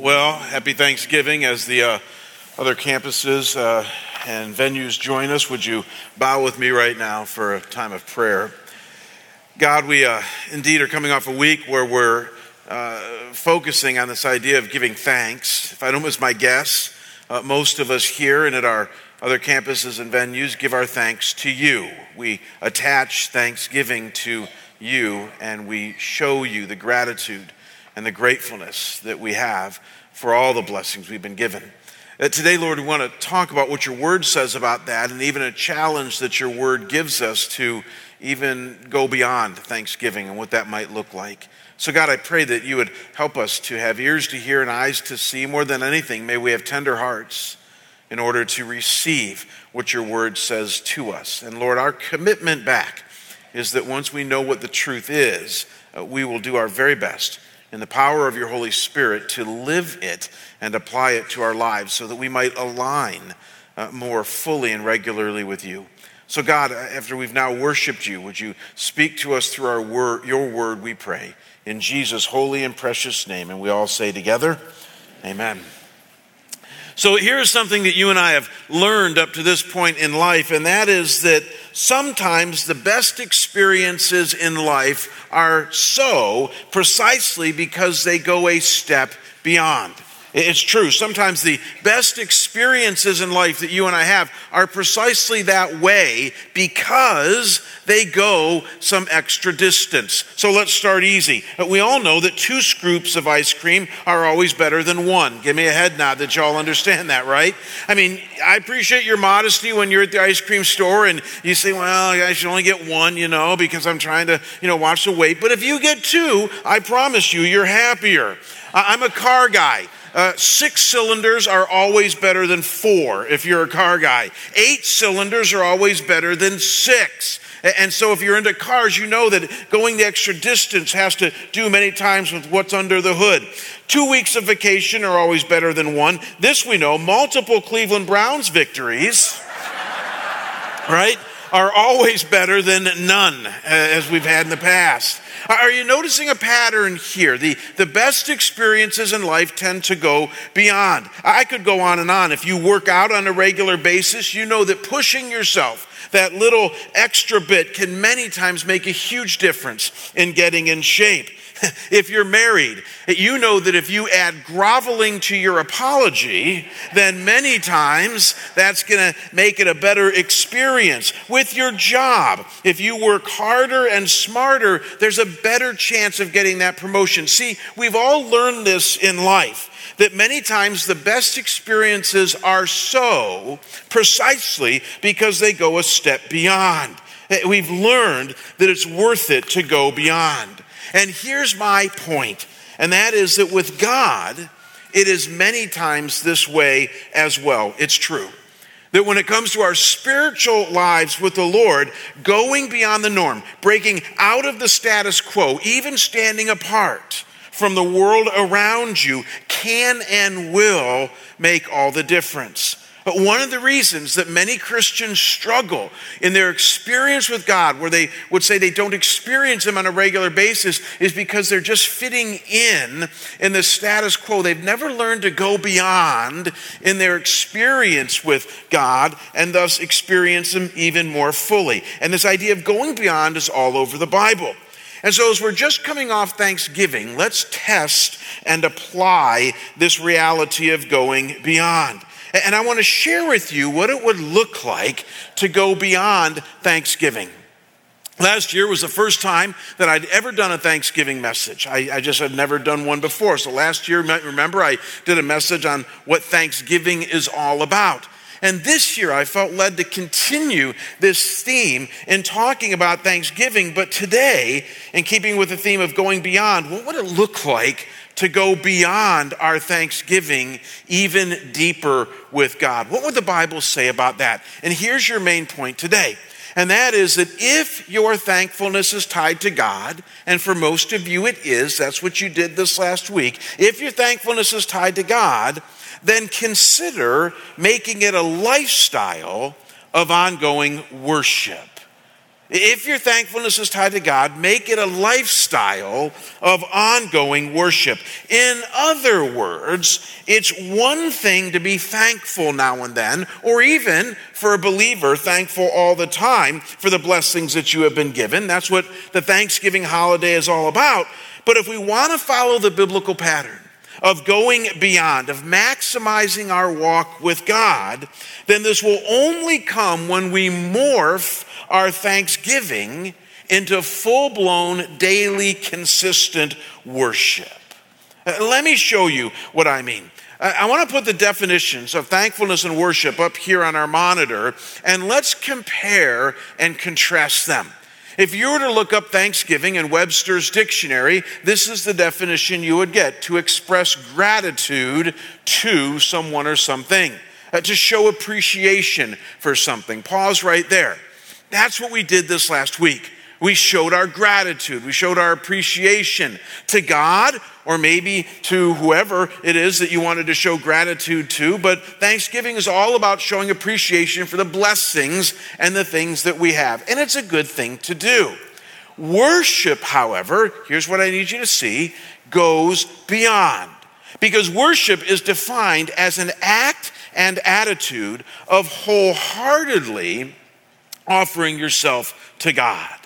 Well, happy Thanksgiving as the uh, other campuses uh, and venues join us. Would you bow with me right now for a time of prayer? God, we uh, indeed are coming off a week where we're uh, focusing on this idea of giving thanks. If I don't miss my guess, uh, most of us here and at our other campuses and venues give our thanks to you. We attach thanksgiving to you and we show you the gratitude and the gratefulness that we have for all the blessings we've been given. Uh, today, Lord, we want to talk about what your word says about that and even a challenge that your word gives us to even go beyond Thanksgiving and what that might look like. So, God, I pray that you would help us to have ears to hear and eyes to see. More than anything, may we have tender hearts in order to receive what your word says to us. And Lord, our commitment back is that once we know what the truth is, uh, we will do our very best in the power of your Holy Spirit to live it and apply it to our lives so that we might align uh, more fully and regularly with you. So, God, after we've now worshiped you, would you speak to us through our your word, we pray, in Jesus' holy and precious name. And we all say together, Amen. So here's something that you and I have learned up to this point in life, and that is that sometimes the best experiences in life are so precisely because they go a step beyond. It's true. Sometimes the best experiences in life that you and I have are precisely that way because they go some extra distance. So let's start easy. We all know that two scoops of ice cream are always better than one. Give me a head nod that y'all understand that, right? I mean, I appreciate your modesty when you're at the ice cream store and you say, well, I should only get one, you know, because I'm trying to, you know, watch the weight. But if you get two, I promise you, you're happier. I'm a car guy. Uh, six cylinders are always better than four if you're a car guy. Eight cylinders are always better than six. And so, if you're into cars, you know that going the extra distance has to do many times with what's under the hood. Two weeks of vacation are always better than one. This we know multiple Cleveland Browns victories, right, are always better than none, uh, as we've had in the past. Are you noticing a pattern here? The, the best experiences in life tend to go beyond. I could go on and on. If you work out on a regular basis, you know that pushing yourself, that little extra bit, can many times make a huge difference in getting in shape. if you're married, you know that if you add groveling to your apology, then many times that's going to make it a better experience. With your job, if you work harder and smarter, there's a better chance of getting that promotion. See, we've all learned this in life that many times the best experiences are so precisely because they go a step beyond. Eh, we've learned that it's worth it to go beyond. And here's my point, and that is that with God, it is many times this way as well. It's true. That when it comes to our spiritual lives with the Lord, going beyond the norm, breaking out of the status quo, even standing apart from the world around you, can and will make all the difference. But one of the reasons that many Christians struggle in their experience with God, where they would say they don't experience Him on a regular basis, is because they're just fitting in in the status quo. They've never learned to go beyond in their experience with God and thus experience Him even more fully. And this idea of going beyond is all over the Bible. And so, as we're just coming off Thanksgiving, let's test and apply this reality of going beyond. And I want to share with you what it would look like to go beyond Thanksgiving. Last year was the first time that I'd ever done a Thanksgiving message. I, I, just had never done one before. So last year, remember, I did a message on what Thanksgiving is all about. And this year, I felt led to continue this theme in talking about Thanksgiving. But today, in keeping with the theme of going beyond, what would it look like to go beyond our thanksgiving even deeper with God. What would the Bible say about that? And here's your main point today And that is that if your thankfulness is tied to God, and for most of you it is, that's what you did this last week. If your thankfulness is tied to God, then consider making it a lifestyle of ongoing worship. If your thankfulness is tied to God, make it a lifestyle of ongoing worship. In other words, it's one thing to be thankful now and then, or even for a believer, thankful all the time for the blessings that you have been given. That's what the Thanksgiving holiday is all about. But if we want to follow the biblical pattern, of going beyond, of maximizing our walk with God, then this will only come when we morph our thanksgiving into full blown, daily, consistent worship. Uh, let me show you what I mean. I want to put the definitions of thankfulness and worship up here on our monitor, and let's compare and contrast them. If you were to look up Thanksgiving in Webster's dictionary, this is the definition you would get to express gratitude to someone or something, uh, to show appreciation for something. Pause right there. That's what we did this last week. We showed our gratitude, we showed our appreciation to God or maybe to whoever it is that you wanted to show gratitude to. But Thanksgiving is all about showing appreciation for the blessings and the things that we have. And it's a good thing to do. Worship, however, here's what I need you to see, goes beyond. Because worship is defined as an act and attitude of wholeheartedly offering yourself to God.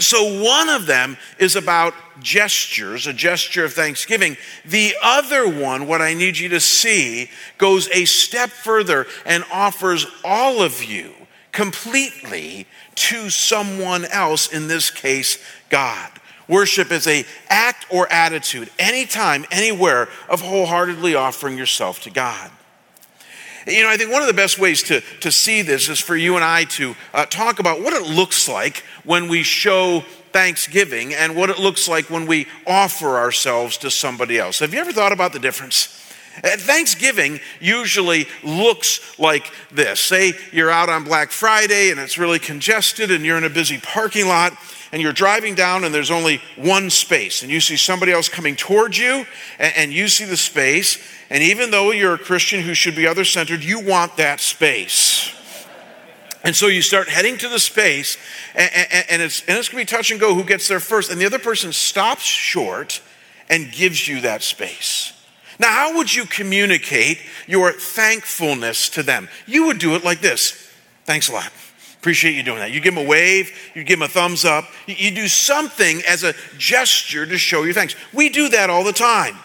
So one of them is about gestures, a gesture of thanksgiving. The other one, what I need you to see, goes a step further and offers all of you completely to someone else, in this case, God. Worship is a act or attitude, anytime, anywhere, of wholeheartedly offering yourself to God. You know, I think one of the best ways to, to see this is for you and I to uh, talk about what it looks like when we show thanksgiving and what it looks like when we offer ourselves to somebody else. Have you ever thought about the difference? Thanksgiving usually looks like this. Say you're out on Black Friday and it's really congested and you're in a busy parking lot and you're driving down and there's only one space and you see somebody else coming towards you and, you see the space and even though you're a Christian who should be other centered, you want that space. And so you start heading to the space, and, and, and it's, and it's going to be touch and go who gets there first. And the other person stops short and gives you that space. Now, how would you communicate your thankfulness to them? You would do it like this Thanks a lot. Appreciate you doing that. You give them a wave, you give them a thumbs up, you do something as a gesture to show your thanks. We do that all the time.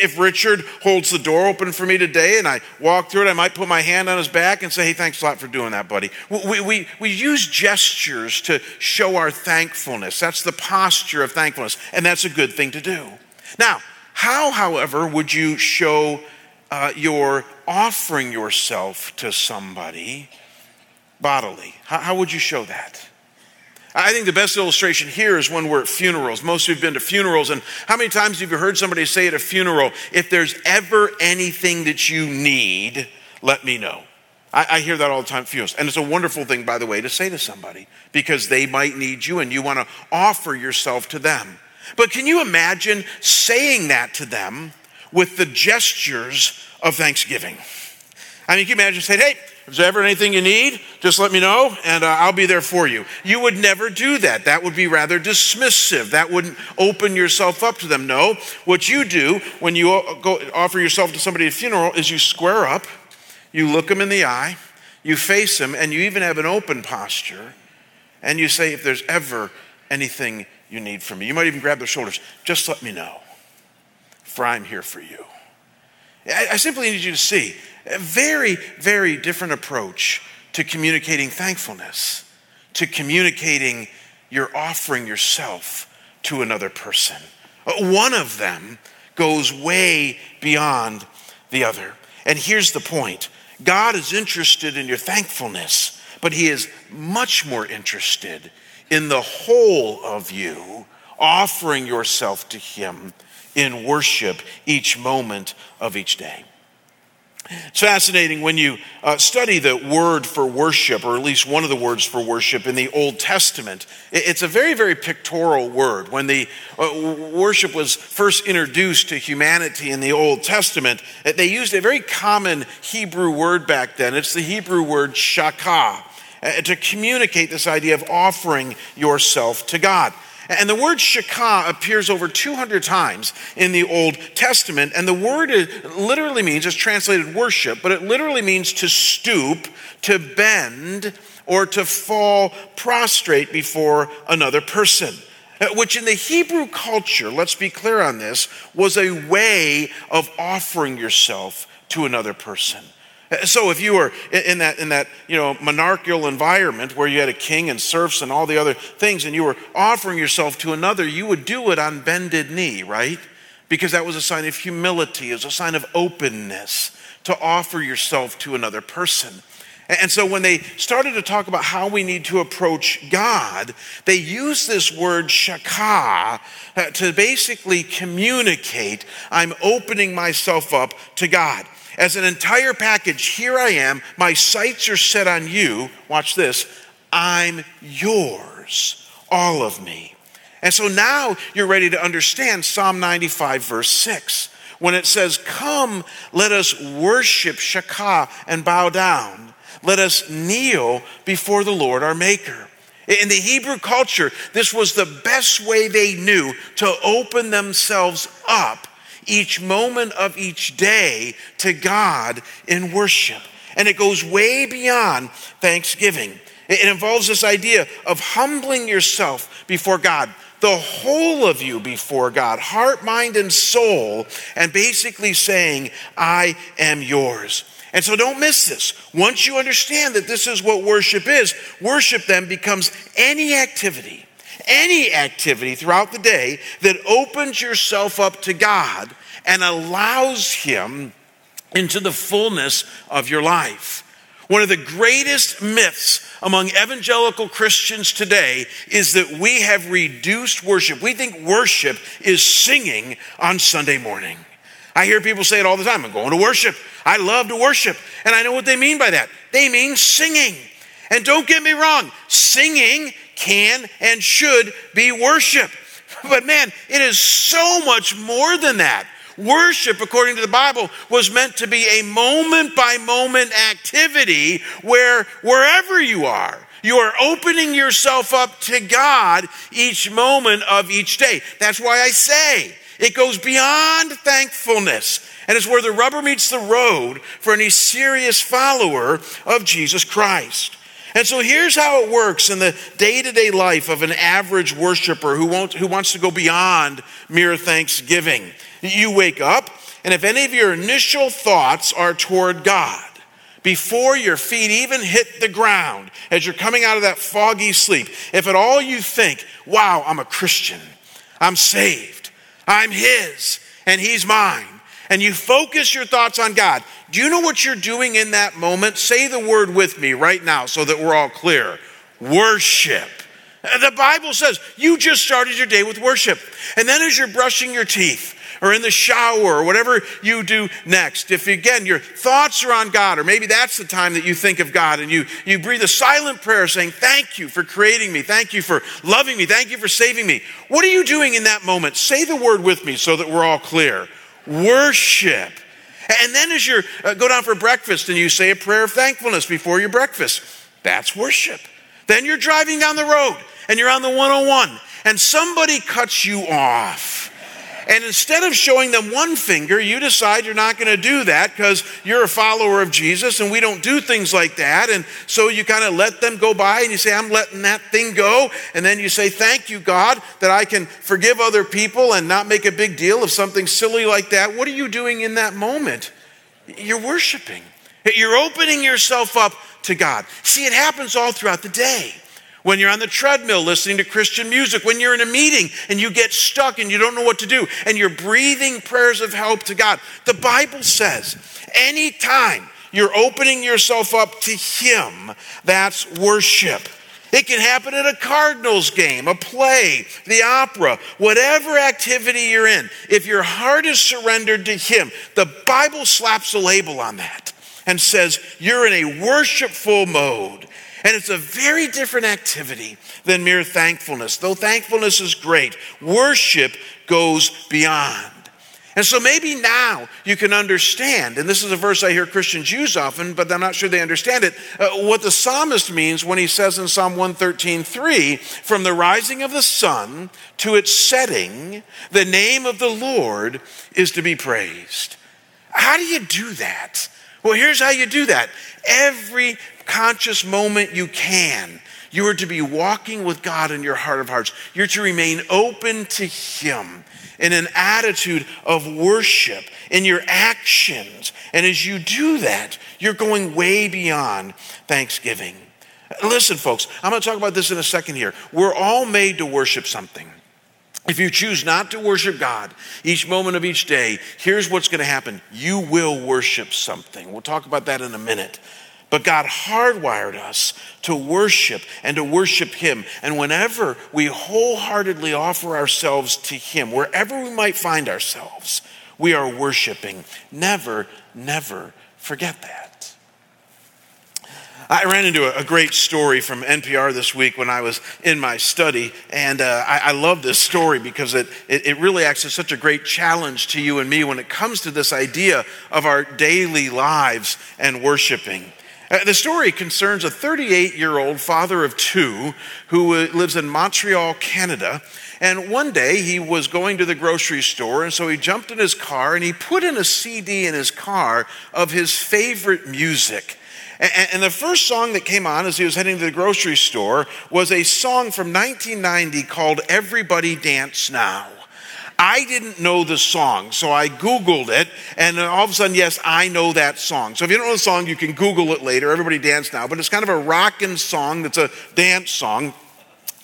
If Richard holds the door open for me today and I walk through it, I might put my hand on his back and say, Hey, thanks a lot for doing that, buddy. We, we, we use gestures to show our thankfulness. That's the posture of thankfulness, and that's a good thing to do. Now, how, however, would you show uh, your offering yourself to somebody bodily? How, how would you show that? I think the best illustration here is when we're at funerals. Most of you have been to funerals, and how many times have you heard somebody say at a funeral, if there's ever anything that you need, let me know? I, I hear that all the time funerals. And it's a wonderful thing, by the way, to say to somebody because they might need you and you want to offer yourself to them. But can you imagine saying that to them with the gestures of thanksgiving? I mean, can you imagine saying, hey, if there's ever anything you need, just let me know and uh, I'll be there for you. You would never do that. That would be rather dismissive. That wouldn't open yourself up to them. No, what you do when you go offer yourself to somebody at a funeral is you square up, you look them in the eye, you face them, and you even have an open posture, and you say, if there's ever anything you need from me, you might even grab their shoulders, just let me know, for I'm here for you. I simply need you to see a very, very different approach to communicating thankfulness, to communicating your offering yourself to another person. Uh, one of them goes way beyond the other. And here's the point God is interested in your thankfulness, but He is much more interested in the whole of you offering yourself to Him in worship each moment of each day. It's fascinating when you uh, study the word for worship, or at least one of the words for worship in the Old Testament. It's a very, very pictorial word. When the uh, worship was first introduced to humanity in the Old Testament, they used a very common Hebrew word back then. It's the Hebrew word shakah uh, to communicate this idea of offering yourself to God. And the word shakah appears over 200 times in the Old Testament. And the word literally means, it's translated worship, but it literally means to stoop, to bend, or to fall prostrate before another person. Uh, which in the Hebrew culture, let's be clear on this, was a way of offering yourself to another person. So if you were in that in that you know monarchical environment where you had a king and serfs and all the other things, and you were offering yourself to another, you would do it on bended knee, right? Because that was a sign of humility, it was a sign of openness to offer yourself to another person. And so when they started to talk about how we need to approach God, they used this word shakah uh, to basically communicate I'm opening myself up to God as an entire package. Here I am, my sights are set on you. Watch this I'm yours, all of me. And so now you're ready to understand Psalm 95, verse 6, when it says, Come, let us worship Shakah and bow down. Let us kneel before the Lord our Maker. In the Hebrew culture, this was the best way they knew to open themselves up each moment of each day to God in worship. And it goes way beyond thanksgiving. It involves this idea of humbling yourself before God, the whole of you before God, heart, mind, and soul, and basically saying, I am yours. And so don't miss this. Once you understand that this is what worship is, worship then becomes any activity any activity throughout the day that opens yourself up to God and allows Him into the fullness of your life. One of the greatest myths among evangelical Christians today is that we have reduced worship. We think worship is singing on Sunday morning. I hear people say it all the time I'm going to worship. I love to worship. And I know what they mean by that. They mean singing. And don't get me wrong, singing can and should be worship. But man, it is so much more than that. Worship, according to the Bible, was meant to be a moment by moment activity where wherever you are, you are opening yourself up to God each moment of each day. That's why I say it goes beyond thankfulness. And it's where the rubber meets the road for any serious follower of Jesus Christ. And so here's how it works in the day to day life of an average worshiper who, won't, who wants to go beyond mere thanksgiving. You wake up, and if any of your initial thoughts are toward God, before your feet even hit the ground, as you're coming out of that foggy sleep, if at all you think, wow, I'm a Christian, I'm saved, I'm His, and He's mine, and you focus your thoughts on God, do you know what you're doing in that moment? Say the word with me right now so that we're all clear. Worship. The Bible says you just started your day with worship. And then as you're brushing your teeth, or in the shower or whatever you do next. If again your thoughts are on God, or maybe that's the time that you think of God and you, you breathe a silent prayer saying, Thank you for creating me. Thank you for loving me. Thank you for saving me. What are you doing in that moment? Say the word with me so that we're all clear. Worship. And then as you uh, go down for breakfast and you say a prayer of thankfulness before your breakfast, that's worship. Then you're driving down the road and you're on the 101 and somebody cuts you off. And instead of showing them one finger, you decide you're not going to do that because you're a follower of Jesus and we don't do things like that. And so you kind of let them go by and you say, I'm letting that thing go. And then you say, Thank you, God, that I can forgive other people and not make a big deal of something silly like that. What are you doing in that moment? You're worshiping, you're opening yourself up to God. See, it happens all throughout the day when you're on the treadmill listening to Christian music, when you're in a meeting and you get stuck and you don't know what to do, and you're breathing prayers of help to God. The Bible says anytime you're opening yourself up to Him, that's worship. It can happen at a Cardinals game, a play, the opera, whatever activity you're in. If your heart is surrendered to Him, the Bible slaps a label on that and says you're in a worshipful mode. And it's a very different activity than mere thankfulness. Though thankfulness is great, worship goes beyond. And so maybe now you can understand, and this is a verse I hear Christians use often, but I'm not sure they understand it, uh, what the psalmist means when he says in Psalm 113:3, from the rising of the sun to its setting, the name of the Lord is to be praised. How do you do that? Well, here's how you do that. Every conscious moment you can, you are to be walking with God in your heart of hearts. You're to remain open to Him in an attitude of worship in your actions. And as you do that, you're going way beyond thanksgiving. Listen, folks, I'm going to talk about this in a second here. We're all made to worship something. If you choose not to worship God each moment of each day, here's what's going to happen. You will worship something. We'll talk about that in a minute. But God hardwired us to worship and to worship Him. And whenever we wholeheartedly offer ourselves to Him, wherever we might find ourselves, we are worshiping. Never, never forget that. I ran into a, great story from NPR this week when I was in my study, and uh, I, I, love this story because it, it, it really acts as such a great challenge to you and me when it comes to this idea of our daily lives and worshiping. Uh, the story concerns a 38 year old father of two who lives in Montreal, Canada. And one day he was going to the grocery store, and so he jumped in his car and he put in a CD in his car of his favorite music. And the first song that came on as he was heading to the grocery store was a song from 1990 called Everybody Dance Now. I didn't know the song, so I Googled it, and all of a sudden, yes, I know that song. So if you don't know the song, you can Google it later. Everybody dance now, but it's kind of a rockin' song that's a dance song.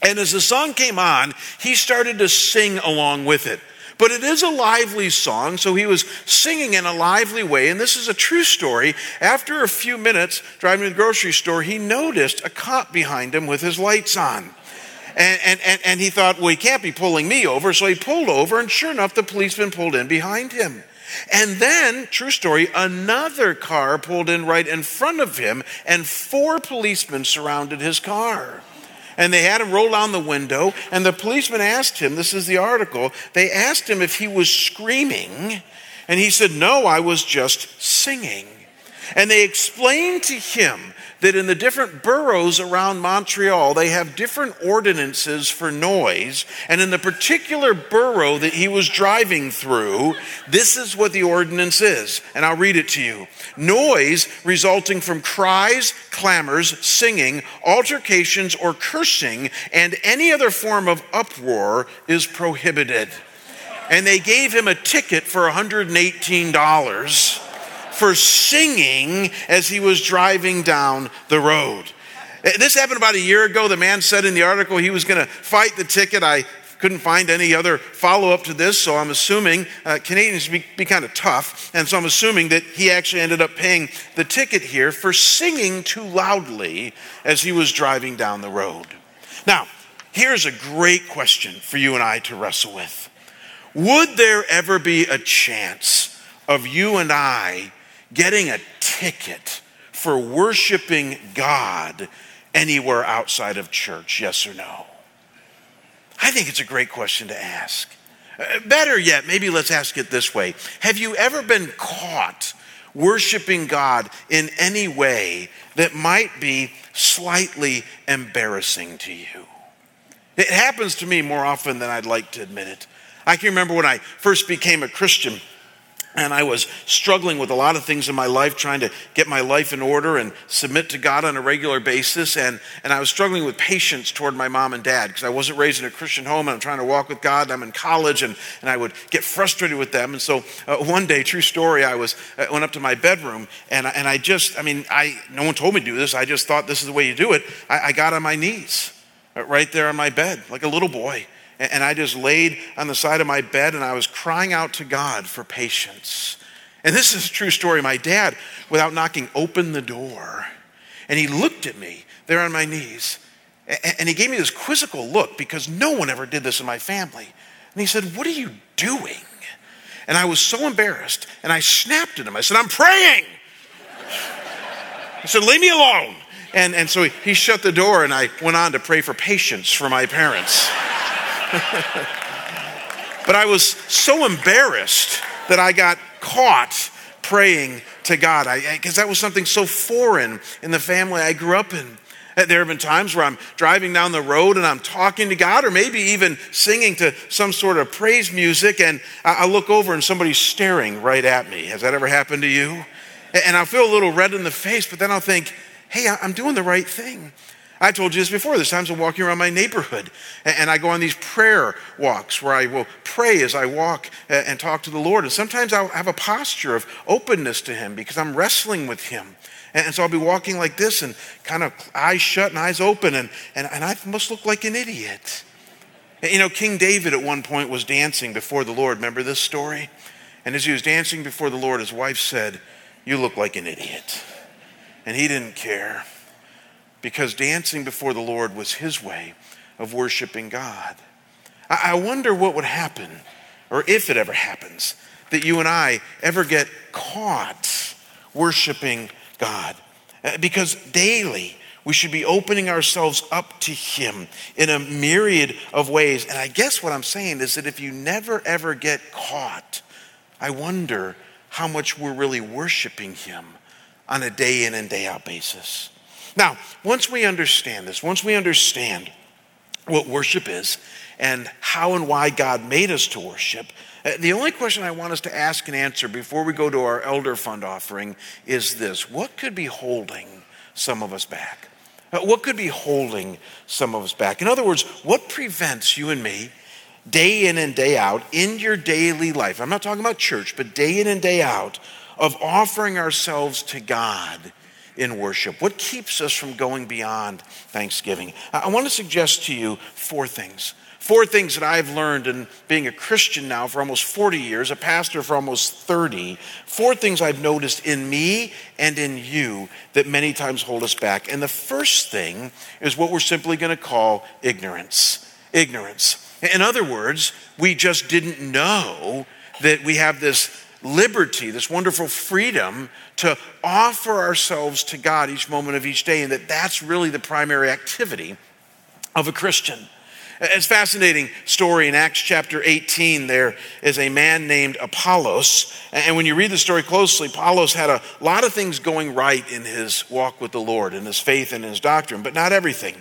And as the song came on, he started to sing along with it. But it is a lively song, so he was singing in a lively way. And this is a true story. After a few minutes driving to the grocery store, he noticed a cop behind him with his lights on. And, and, and, he thought, well, he can't be pulling me over. So he pulled over, and sure enough, the policeman pulled in behind him. And then, true story, another car pulled in right in front of him, and four policemen surrounded his car. And they had him roll down the window, and the policeman asked him this is the article they asked him if he was screaming, and he said, No, I was just singing. And they explained to him that in the different boroughs around Montreal, they have different ordinances for noise. And in the particular borough that he was driving through, this is what the ordinance is. And I'll read it to you noise resulting from cries, clamors, singing, altercations, or cursing, and any other form of uproar is prohibited. And they gave him a ticket for $118 for singing as he was driving down the road. Eh, this happened about a year ago. The man said in the article he was going to fight the ticket. I couldn't find any other follow up to this, so I'm assuming uh, Canadians be, be kind of tough, and so I'm assuming that he actually ended up paying the ticket here for singing too loudly as he was driving down the road. Now, here's a great question for you and I to wrestle with Would there ever be a chance of you and I getting a ticket for worshiping God anywhere outside of church? Yes or no? I think it's a great question to ask. Uh, better yet, maybe let's ask it this way Have you ever been caught worshiping God in any way that might be slightly embarrassing to you? It happens to me more often than I'd like to admit it. I can remember when I first became a Christian and I was struggling with a lot of things in my life, trying to get my life in order and submit to God on a regular basis. And, and I was struggling with patience toward my mom and dad because I wasn't raised in a Christian home and I'm trying to walk with God. I'm in college and, and I would get frustrated with them. And so uh, one day, true story, I was uh, went up to my bedroom and, and I just, I mean, I no one told me to do this. I just thought this is the way you do it. I, I got on my knees uh, right there on my bed like a little boy and I just laid on the side of my bed and I was crying out to God for patience. And this is a true story. My dad, without knocking, opened the door and he looked at me there on my knees And he gave me this quizzical look because no one ever did this in my family. And he said, What are you doing? And I was so embarrassed and I snapped at him. I said, I'm praying. He said, Leave me alone. And, and so he, he shut the door and I went on to pray for patience for my parents. but I was so embarrassed that I got caught praying to God because that was something so foreign in the family I grew up in. Uh, there have been times where I'm driving down the road and I'm talking to God, or maybe even singing to some sort of praise music, and I look over and somebody's staring right at me. Has that ever happened to you? And I'll feel a little red in the face, but then I'll think, hey, I'm doing the right thing. I told you this before. There's times I'm walking around my neighborhood and I go on these prayer walks where I will pray as I walk and talk to the Lord. And sometimes I'll have a posture of openness to Him because I'm wrestling with Him. And so I'll be walking like this and kind of eyes shut and eyes open, and, and, and I must look like an idiot. You know, King David at one point was dancing before the Lord. Remember this story? And as he was dancing before the Lord, his wife said, You look like an idiot. And he didn't care because dancing before the Lord was his way of worshiping God. I wonder what would happen, or if it ever happens, that you and I ever get caught worshiping God. Uh, because daily we should be opening ourselves up to Him in a myriad of ways. And I guess what I'm saying is that if you never ever get caught, I wonder how much we're really worshiping Him on a day in and day out basis. Now, once we understand this, once we understand what worship is and how and why God made us to worship, uh, the only question I want us to ask and answer before we go to our elder fund offering is this What could be holding some of us back? Uh, what could be holding some of us back? In other words, what prevents you and me day in and day out in your daily life? I'm not talking about church, but day in and day out of offering ourselves to God in worship? What keeps us from going beyond Thanksgiving? I want to suggest to you four things. Four things that I've learned in being a Christian now for almost 40 years, a pastor for almost 30. Four things I've noticed in me and in you that many times hold us back. And the first thing is what we're simply going to call ignorance. Ignorance. In other words, we just didn't know that we have this liberty, this wonderful freedom to offer ourselves to God each moment of each day, and that that's really the primary activity of a Christian. It's a fascinating story in Acts chapter 18. There is a man named Apollos. And when you read the story closely, Apollos had a lot of things going right in his walk with the Lord, in his faith and his doctrine, but not everything.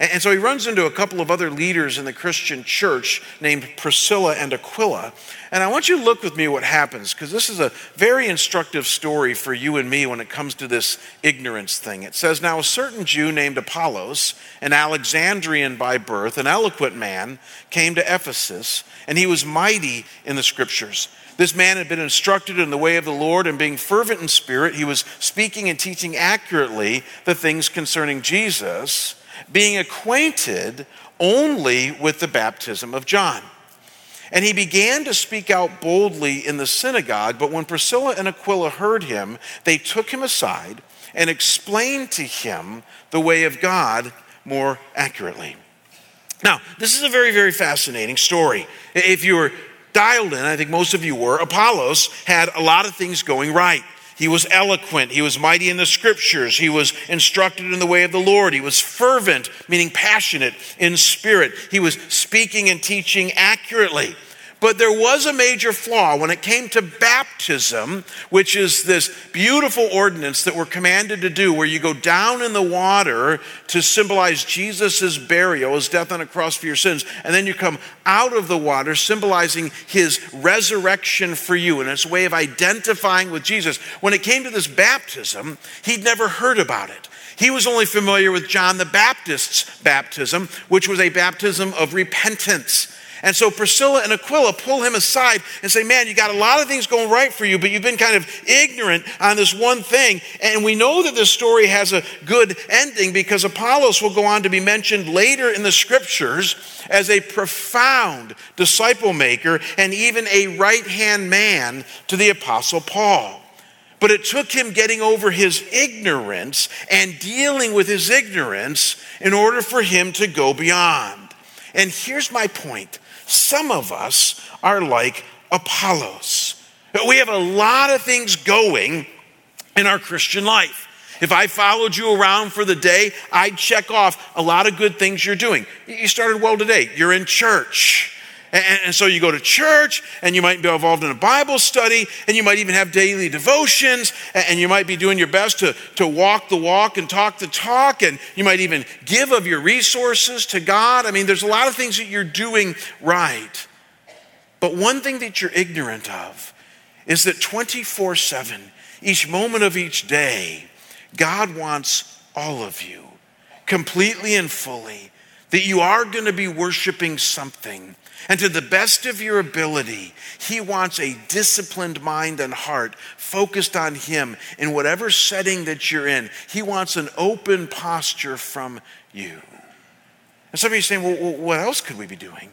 And so he runs into a couple of other leaders in the Christian church named Priscilla and Aquila. And I want you to look with me what happens, because this is a very instructive story for you and me when it comes to this ignorance thing. It says, Now a certain Jew named Apollos, an Alexandrian by birth, an eloquent man, came to Ephesus, and he was mighty in the scriptures. This man had been instructed in the way of the Lord, and being fervent in spirit, he was speaking and teaching accurately the things concerning Jesus being acquainted only with the baptism of John. And he began to speak out boldly in the synagogue, but when Priscilla and Aquila heard him, they took him aside and explained to him the way of God more accurately. Now, this is a very, very fascinating story. If you were dialed in, I think most of you were, Apollos had a lot of things going right. He was eloquent. He was mighty in the scriptures. He was instructed in the way of the Lord. He was fervent, meaning passionate in spirit. He was speaking and teaching accurately. But there was a major flaw when it came to baptism, which is this beautiful ordinance that we're commanded to do, where you go down in the water to symbolize Jesus' burial, his death on a cross for your sins, and then you come out of the water, symbolizing his resurrection for you. And it's a way of identifying with Jesus. When it came to this baptism, he'd never heard about it. He was only familiar with John the Baptist's baptism, which was a baptism of repentance. And so Priscilla and Aquila pull him aside and say, Man, you got a lot of things going right for you, but you've been kind of ignorant on this one thing. And we know that this story has a good ending because Apollos will go on to be mentioned later in the scriptures as a profound disciple maker and even a right hand man to the Apostle Paul. But it took him getting over his ignorance and dealing with his ignorance in order for him to go beyond. And here's my point some of us are like Apollos. We have a lot of things going in our Christian life. If I followed you around for the day, I'd check off a lot of good things you're doing. You started well today. You're in church. And, and, so you go to church and you might be involved in a Bible study and you might even have daily devotions and you might be doing your best to, to walk the walk and talk the talk and you might even give of your resources to God. I mean, there's a lot of things that you're doing right. But one thing that you're ignorant of is that 24 7, each moment of each day, God wants all of you completely and fully. That you are going to be worshiping something and to the best of your ability, He wants a disciplined mind and heart focused on Him in whatever setting that you're in. He wants an open posture from you. And some of you are saying, well, what else could we be doing?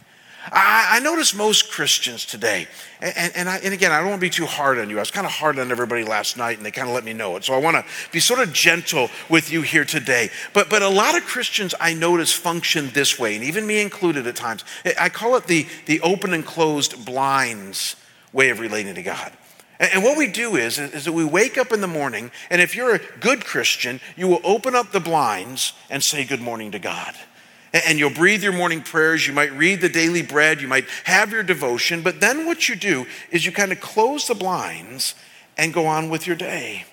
I, I notice most Christians today, and, and, I, and, again, I don't want to be too hard on you. I was kind of hard on everybody last night, and they kind of let me know it. So I want to be sort of gentle with you here today. But, but a lot of Christians I notice function this way, and even me included at times. I call it the, the open and closed blinds way of relating to God. And what we do is, is that we wake up in the morning, and if you're a good Christian, you will open up the blinds and say good morning to God and you'll breathe your morning prayers. You might read the daily bread. You might have your devotion. But then what you do is you kind of close the blinds and go on with your day.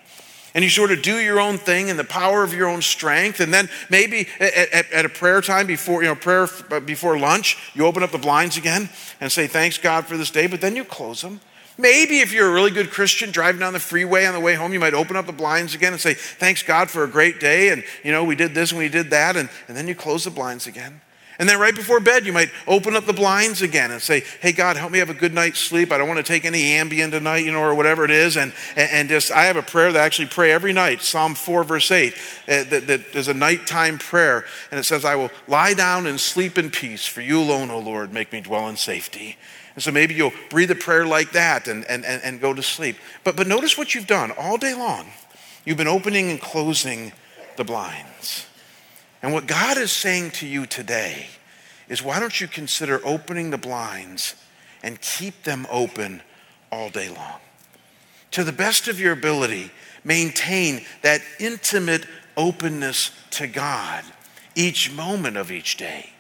And you sort of do your own thing in the power of your own strength. And then maybe at, at, at, a prayer time before, you know, prayer uh, before lunch, you open up the blinds again and say, thanks God for this day. But then you close them Maybe if you're a really good Christian driving down the freeway on the way home, you might open up the blinds again and say, Thanks God for a great day. And, you know, we did this and we did that. And, and then you close the blinds again. And then right before bed, you might open up the blinds again and say, Hey, God, help me have a good night's sleep. I don't want to take any Ambien tonight, you know, or whatever it is. And, and just, I have a prayer that I actually pray every night, Psalm 4, verse 8, uh, that, that is a nighttime prayer. And it says, I will lie down and sleep in peace, for you alone, O Lord, make me dwell in safety. And so maybe you'll breathe a prayer like that and, and, and, and go to sleep. But, but notice what you've done all day long. You've been opening and closing the blinds. And what God is saying to you today is why don't you consider opening the blinds and keep them open all day long? To the best of your ability, maintain that intimate openness to God each moment of each day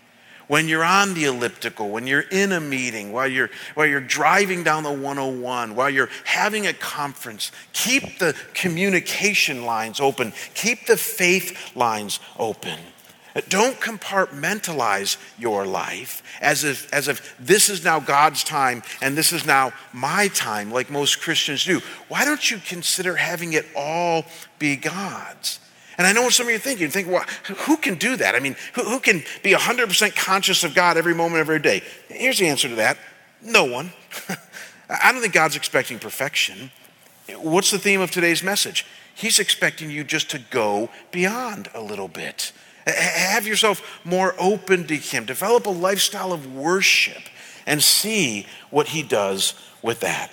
when you're on the elliptical, when you're in a meeting, while you're, while you're driving down the 101, while you're having a conference, keep the communication lines open, keep the faith lines open. Don't compartmentalize your life as if, as if this is now God's time and this is now my time, like most Christians do. Why don't you consider having it all be God's? And I know what some of you are thinking. You think, well, who can do that? I mean, who, who can be 100% conscious of God every moment of every day? Here's the answer to that no one. I don't think God's expecting perfection. What's the theme of today's message? He's expecting you just to go beyond a little bit. Have yourself more open to Him. Develop a lifestyle of worship and see what He does with that.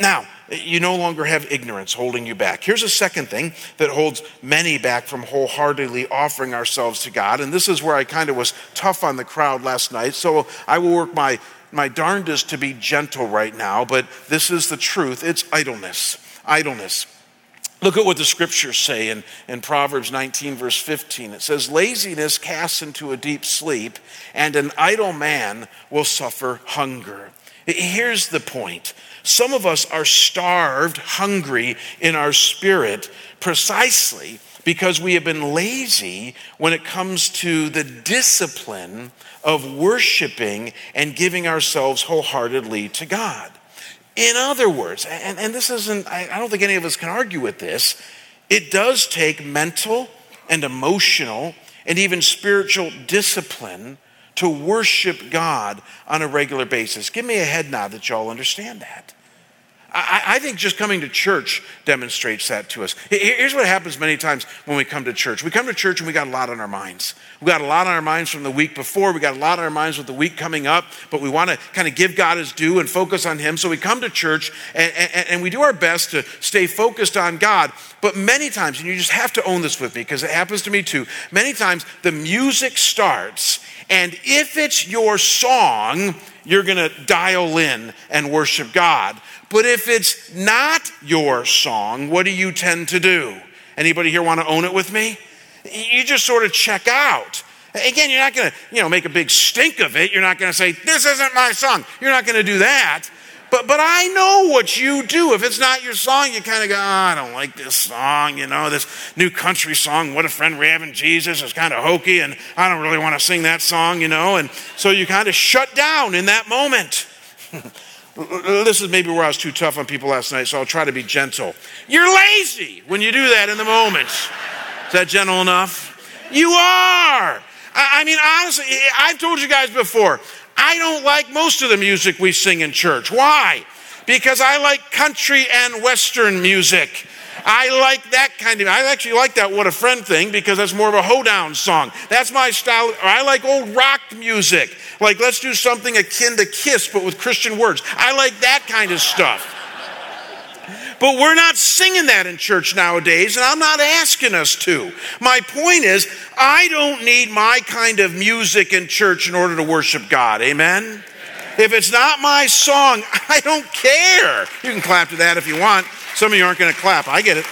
Now, you no longer have ignorance holding you back. Here's a second thing that holds many back from wholeheartedly offering ourselves to God. And this is where I kind of was tough on the crowd last night. So I will work my, my darndest to be gentle right now, but this is the truth it's idleness. Idleness. Look at what the scriptures say in, in Proverbs 19, verse 15. It says, Laziness casts into a deep sleep, and an idle man will suffer hunger. Here's the point some of us are starved, hungry in our spirit precisely because we have been lazy when it comes to the discipline of worshiping and giving ourselves wholeheartedly to God. In other words, and, and this isn't, I, I don't think any of us can argue with this, it does take mental and emotional and even spiritual discipline to worship God on a regular basis. Give me a head nod that y'all understand that. I, I, think just coming to church demonstrates that to us. Here's what happens many times when we come to church. We come to church and we got a lot on our minds. We got a lot on our minds from the week before. We got a lot on our minds with the week coming up, but we want to kind of give God his due and focus on him. So we come to church and, and, and we do our best to stay focused on God. But many times, and you just have to own this with me because it happens to me too, many times the music starts, and if it's your song, you're going to dial in and worship God. But if it's not your song, what do you tend to do? Anybody here want to own it with me? You just sort of check out. Again, you're not going to, you know, make a big stink of it. You're not going to say, "This isn't my song." You're not going to do that. But but I know what you do. If it's not your song, you kind of go, oh, "I don't like this song." You know, this new country song, "What a Friend We Have in Jesus," is kind of hokey, and I don't really want to sing that song. You know, and so you kind of shut down in that moment. This is maybe where I was too tough on people last night, so I'll try to be gentle. You're lazy when you do that in the moment. Is that gentle enough? You are. I mean, honestly, I've told you guys before, I don't like most of the music we sing in church. Why? Because I like country and western music. I like that kind of, I actually like that What a Friend thing because that's more of a hoedown song. That's my style. Or I like old rock music. Like, let's do something akin to Kiss, but with Christian words. I like that kind of stuff. But we're not singing that in church nowadays, and I'm not asking us to. My point is, I don't need my kind of music in church in order to worship God. Amen? If it's not my song, I don't care. You can clap to that if you want. Some of you aren't going to clap. I get it.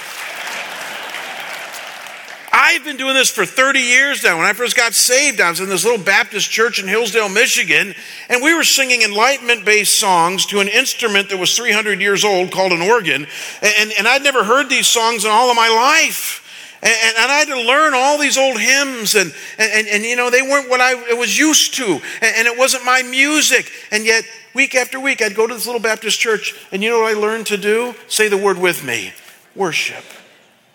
I've been doing this for 30 years now. When I first got saved, I was in this little Baptist church in Hillsdale, Michigan, and we were singing enlightenment based songs to an instrument that was 300 years old called an organ. And, and I'd never heard these songs in all of my life. And, and, I had to learn all these old hymns, and, and, and, you know, they weren't what I was used to, and, and it wasn't my music. And yet, week after week, I'd go to this little Baptist church, and you know what I learned to do? Say the word with me worship.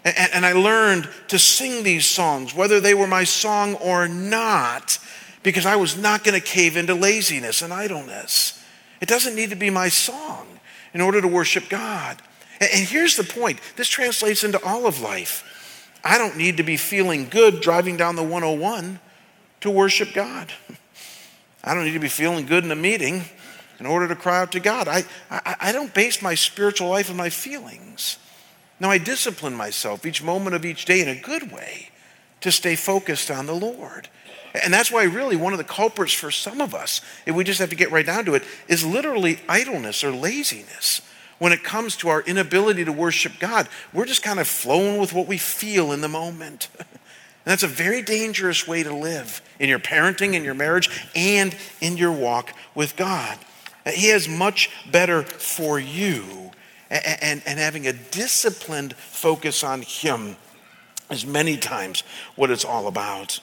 And, and I learned to sing these songs, whether they were my song or not, because I was not going to cave into laziness and idleness. It doesn't need to be my song in order to worship God. And here's the point this translates into all of life. I don't need to be feeling good driving down the 101 to worship God. I don't need to be feeling good in a meeting in order to cry out to God. I, I, I don't base my spiritual life on my feelings. Now, I discipline myself each moment of each day in a good way to stay focused on the Lord. And that's why, really, one of the culprits for some of us, if we just have to get right down to it, is literally idleness or laziness. When it comes to our inability to worship God, we're just kind of flowing with what we feel in the moment. and that's a very dangerous way to live in your parenting, in your marriage, and in your walk with God. He has much better for you and, and, and having a disciplined focus on Him is many times what it's all about.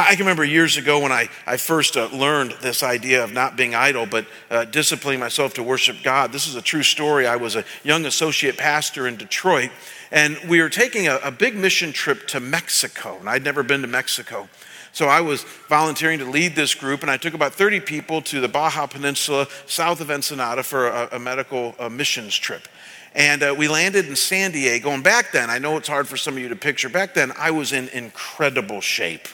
I can remember years ago when I, I first uh, learned this idea of not being idle, but uh, disciplining myself to worship God. This is a true story. I was a young associate pastor in Detroit, and we were taking a, a big mission trip to Mexico, and I'd never been to Mexico. So I was volunteering to lead this group, and I took about 30 people to the Baja Peninsula south of Ensenada for a, a medical a missions trip. And uh, we landed in San Diego. And back then, I know it's hard for some of you to picture, back then I was in incredible shape.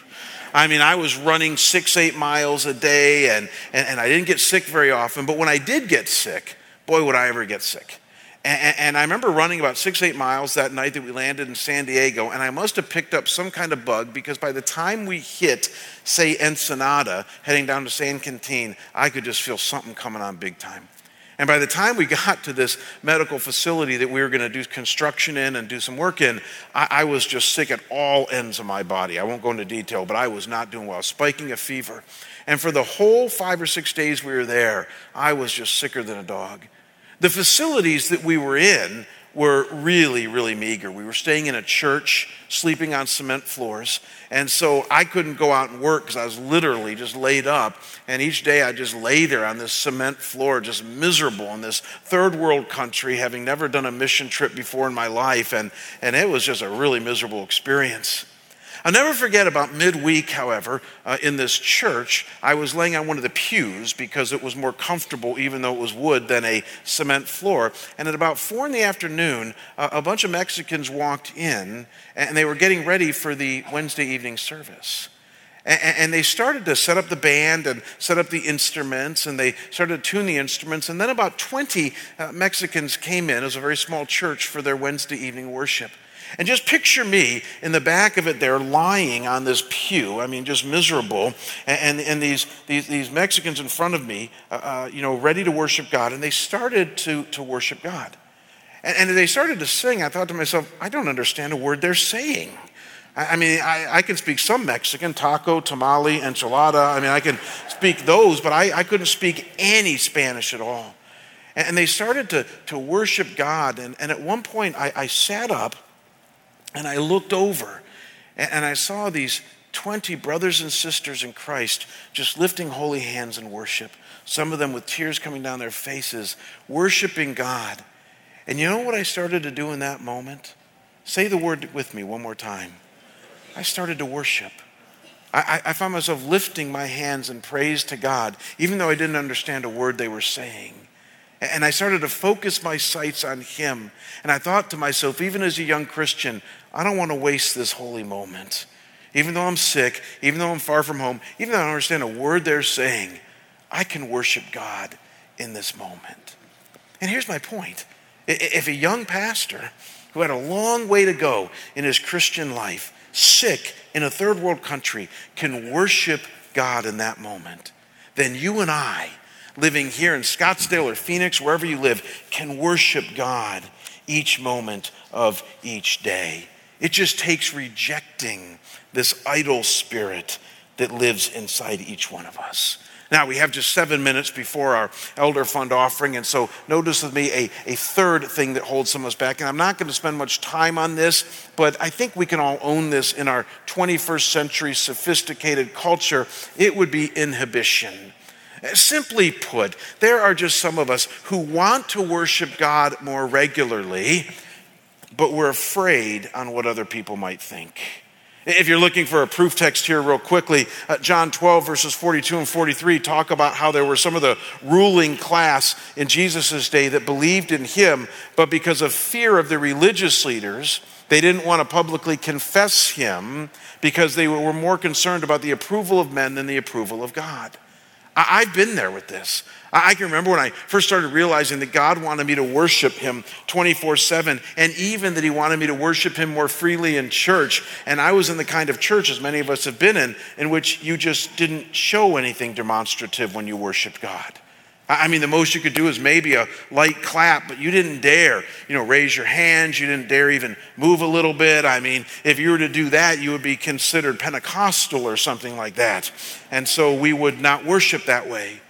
I mean, I was running six, eight miles a day, and, and, and I didn't get sick very often. But when I did get sick, boy, would I ever get sick. And, and, I remember running about six, eight miles that night that we landed in San Diego, and I must have picked up some kind of bug because by the time we hit, say, Ensenada, heading down to San Quintin, I could just feel something coming on big time. And by the time we got to this medical facility that we were going to do construction in and do some work in, I, I, was just sick at all ends of my body. I won't go into detail, but I was not doing well, spiking a fever. And for the whole five or six days we were there, I was just sicker than a dog. The facilities that we were in were really, really meager. We were staying in a church, sleeping on cement floors. And so I couldn't go out and work because I was literally just laid up. And each day I just lay there on this cement floor, just miserable in this third world country, having never done a mission trip before in my life. And, and it was just a really miserable experience. I'll never forget about midweek, however, uh, in this church, I was laying on one of the pews because it was more comfortable, even though it was wood, than a cement floor. And at about four in the afternoon, uh, a bunch of Mexicans walked in and they were getting ready for the Wednesday evening service. And they started to set up the band and set up the instruments, and they started to tune the instruments. And then about 20 uh, Mexicans came in. Was a very small church for their Wednesday evening worship. And just picture me in the back of it there lying on this pew. I mean, just miserable. And, and, these, these, these, Mexicans in front of me, uh, uh, you know, ready to worship God. And they started to, to worship God. And, and they started to sing. I thought to myself, I don't understand a word they're saying. I, I mean, I, I, can speak some Mexican, taco, tamale, enchilada. I mean, I can speak those, but I, I couldn't speak any Spanish at all. And, and they started to, to worship God. And, and at one point, I, I sat up and I looked over and I saw these 20 brothers and sisters in Christ just lifting holy hands in worship, some of them with tears coming down their faces, worshiping God. And you know what I started to do in that moment? Say the word with me one more time. I started to worship. I, I, found myself lifting my hands in praise to God, even though I didn't understand a word they were saying. And I started to focus my sights on Him. And I thought to myself, even as a young Christian, I don't want to waste this holy moment. Even though I'm sick, even though I'm far from home, even though I don't understand a word they're saying, I can worship God in this moment. And here's my point if a young pastor who had a long way to go in his Christian life, sick in a third world country, can worship God in that moment, then you and I, living here in Scottsdale or Phoenix, wherever you live, can worship God each moment of each day. It just takes rejecting this idle spirit that lives inside each one of us. Now, we have just seven minutes before our Elder Fund offering, and so notice with me a, a third thing that holds some of us back. And I'm not going to spend much time on this, but I think we can all own this in our 21st century sophisticated culture. It would be inhibition. Simply put, there are just some of us who want to worship God more regularly, but we're afraid on what other people might think. If you're looking for a proof text here, real quickly, uh, John 12, verses 42 and 43 talk about how there were some of the ruling class in Jesus' day that believed in him, but because of fear of the religious leaders, they didn't want to publicly confess him because they were more concerned about the approval of men than the approval of God. I, have been there with this. I can remember when I first started realizing that God wanted me to worship Him 24 7, and even that He wanted me to worship Him more freely in church. And I was in the kind of church, as many of us have been in, in which you just didn't show anything demonstrative when you worshiped God. I mean, the most you could do is maybe a light clap, but you didn't dare, you know, raise your hands. You didn't dare even move a little bit. I mean, if you were to do that, you would be considered Pentecostal or something like that. And so we would not worship that way.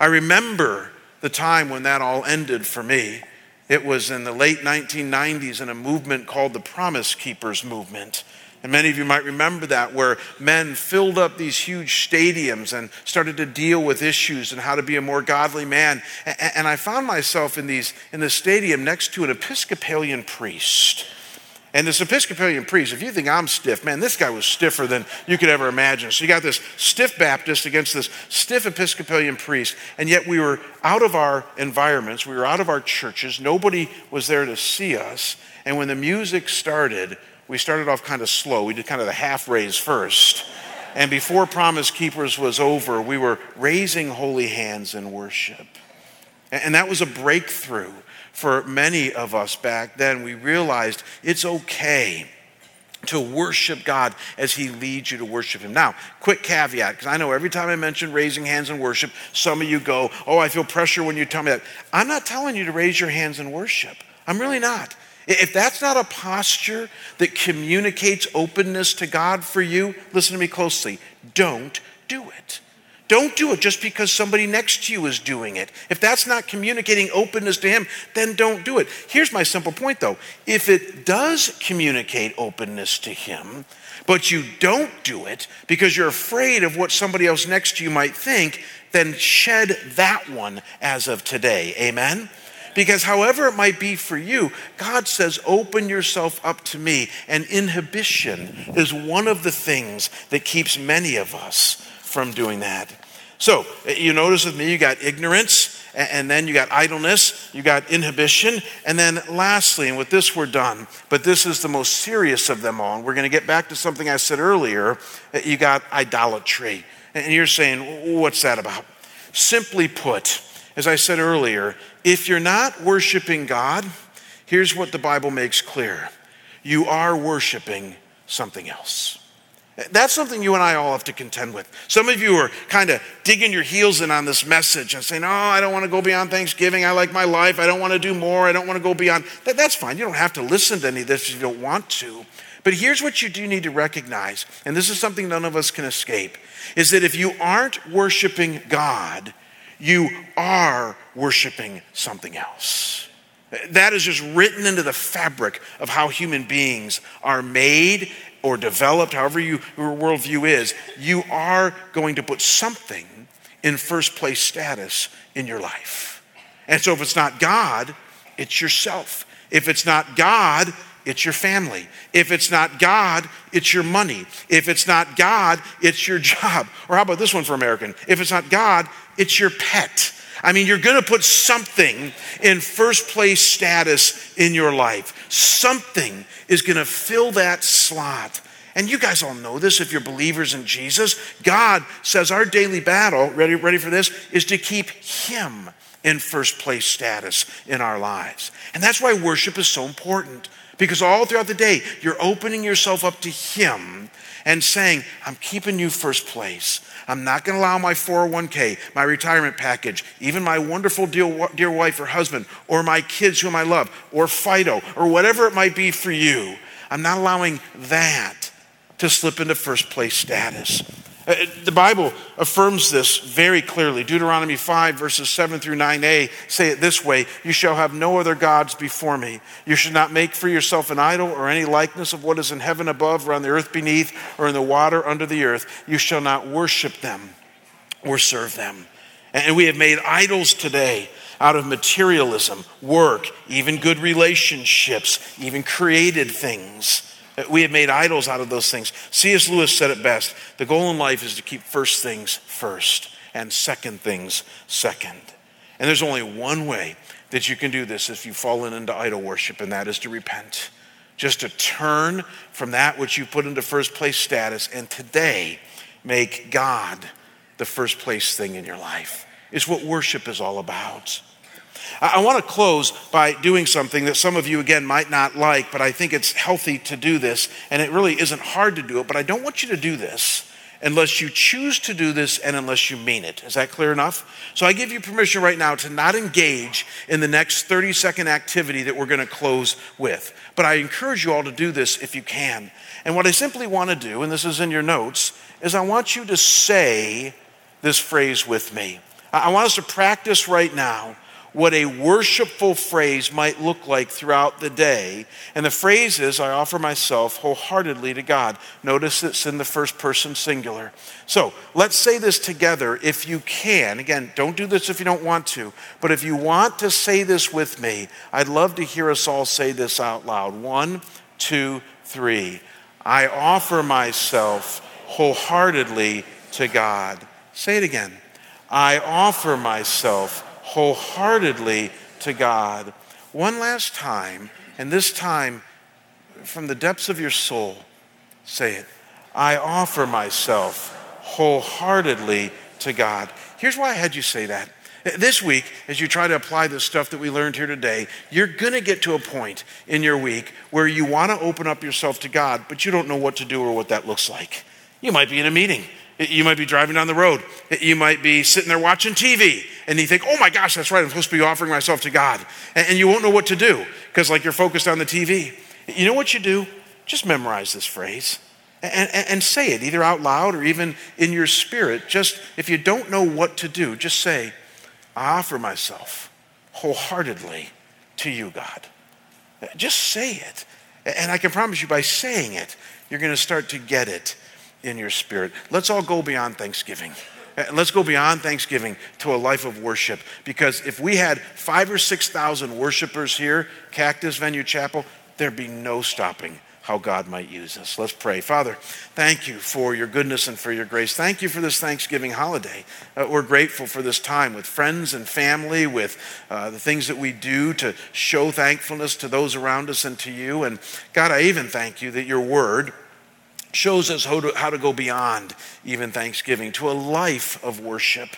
I remember the time when that all ended for me. It was in the late 1990s in a movement called the Promise Keepers Movement. And many of you might remember that, where men filled up these huge stadiums and started to deal with issues and how to be a more godly man. And I found myself in, these, in the stadium next to an Episcopalian priest. And this Episcopalian priest, if you think I'm stiff, man, this guy was stiffer than you could ever imagine. So you got this stiff Baptist against this stiff Episcopalian priest, and yet we were out of our environments, we were out of our churches, nobody was there to see us. And when the music started, we started off kind of slow. We did kind of the half raise first. And before Promise Keepers was over, we were raising holy hands in worship. And that was a breakthrough for many of us back then. We realized it's okay to worship God as He leads you to worship Him. Now, quick caveat, because I know every time I mention raising hands in worship, some of you go, Oh, I feel pressure when you tell me that. I'm not telling you to raise your hands in worship. I'm really not. If that's not a posture that communicates openness to God for you, listen to me closely. Don't do it. Don't do it just because somebody next to you is doing it. If that's not communicating openness to Him, then don't do it. Here's my simple point though if it does communicate openness to Him, but you don't do it because you're afraid of what somebody else next to you might think, then shed that one as of today. Amen? Because however it might be for you, God says, open yourself up to me. And inhibition is one of the things that keeps many of us from doing that. So, eh, you notice with me, you got ignorance, and then you got idleness, you got inhibition, and then lastly, and with this we're done, but this is the most serious of them all. And we're going to get back to something I said earlier. Eh, you got idolatry. And you're saying, what's that about? Simply put, as I said earlier, if you're not worshiping God, here's what the Bible makes clear you are worshiping something else. That's something you and I all have to contend with. Some of you are kind of digging your heels in on this message and saying, Oh, I don't want to go beyond Thanksgiving. I like my life. I don't want to do more. I don't want to go beyond. That, that's fine. You don't have to listen to any of this if you don't want to. But here's what you do need to recognize, and this is something none of us can escape, is that if you aren't worshiping God, you are worshiping something else. That is just written into the fabric of how human beings are made or developed, however you, your worldview is. You are going to put something in first place status in your life. And so if it's not God, it's yourself. If it's not God, it's your family. If it's not God, it's your money. If it's not God, it's your job. Or how about this one for American? If it's not God, it's your pet. I mean, you're going to put something in first place status in your life. Something is going to fill that slot. And you guys all know this if you're believers in Jesus. God says our daily battle, ready, ready for this, is to keep Him in first place status in our lives. And that's why worship is so important. Because all throughout the day, you're opening yourself up to Him and saying, I'm keeping you first place. I'm not going to allow my 401k, my retirement package, even my wonderful dear, wife or husband, or my kids whom I love, or Fido, or whatever it might be for you. I'm not allowing that to slip into first place status. Uh, the Bible affirms this very clearly. Deuteronomy 5, verses 7 through 9a say it this way You shall have no other gods before me. You should not make for yourself an idol or any likeness of what is in heaven above, or on the earth beneath, or in the water under the earth. You shall not worship them or serve them. And we have made idols today out of materialism, work, even good relationships, even created things. We have made idols out of those things. C.S. Lewis said it best the goal in life is to keep first things first and second things second. And there's only one way that you can do this if you've fallen into idol worship, and that is to repent. Just to turn from that which you put into first place status and today make God the first place thing in your life. Is what worship is all about. I want to close by doing something that some of you, again, might not like, but I think it's healthy to do this, and it really isn't hard to do it, but I don't want you to do this unless you choose to do this and unless you mean it. Is that clear enough? So I give you permission right now to not engage in the next 30 second activity that we're going to close with. But I encourage you all to do this if you can. And what I simply want to do, and this is in your notes, is I want you to say this phrase with me. I want us to practice right now what a worshipful phrase might look like throughout the day. And the phrase is, I offer myself wholeheartedly to God. Notice it's in the first person singular. So let's say this together if you can. Again, don't do this if you don't want to, but if you want to say this with me, I'd love to hear us all say this out loud. One, two, three. I offer myself wholeheartedly to God. Say it again. I offer myself wholeheartedly to God. One last time, and this time from the depths of your soul, say it. I offer myself wholeheartedly to God. Here's why I had you say that. This week, as you try to apply the stuff that we learned here today, you're going to get to a point in your week where you want to open up yourself to God, but you don't know what to do or what that looks like. You might be in a meeting you might be driving down the road. You might be sitting there watching TV and you think, oh my gosh, that's right, I'm supposed to be offering myself to God. And you won't know what to do because, like, you're focused on the TV. You know what you do? Just memorize this phrase and, and, and, say it either out loud or even in your spirit. Just if you don't know what to do, just say, I offer myself wholeheartedly to you, God. Just say it. And I can promise you by saying it, you're going to start to get it in your spirit. Let's all go beyond Thanksgiving. And let's go beyond Thanksgiving to a life of worship. Because if we had five or 6,000 worshipers here, Cactus Venue Chapel, there'd be no stopping how God might use us. Let's pray. Father, thank you for your goodness and for your grace. Thank you for this Thanksgiving holiday. Uh, we're grateful for this time with friends and family, with uh, the things that we do to show thankfulness to those around us and to you. And God, I even thank you that your word shows us how to, how to go beyond even Thanksgiving to a life of worship.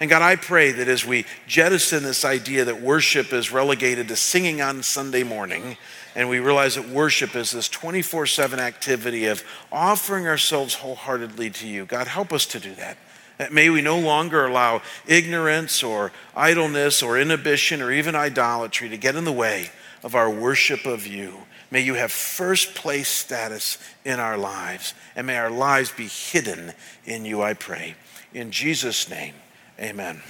And God, I pray that as we jettison this idea that worship is relegated to singing on Sunday morning, and we realize that worship is this 24 7 activity of offering ourselves wholeheartedly to you. God, help us to do that. That may we no longer allow ignorance or idleness or inhibition or even idolatry to get in the way of our worship of you. May you have first place status in our lives, and may our lives be hidden in you, I pray. In Jesus' name, amen.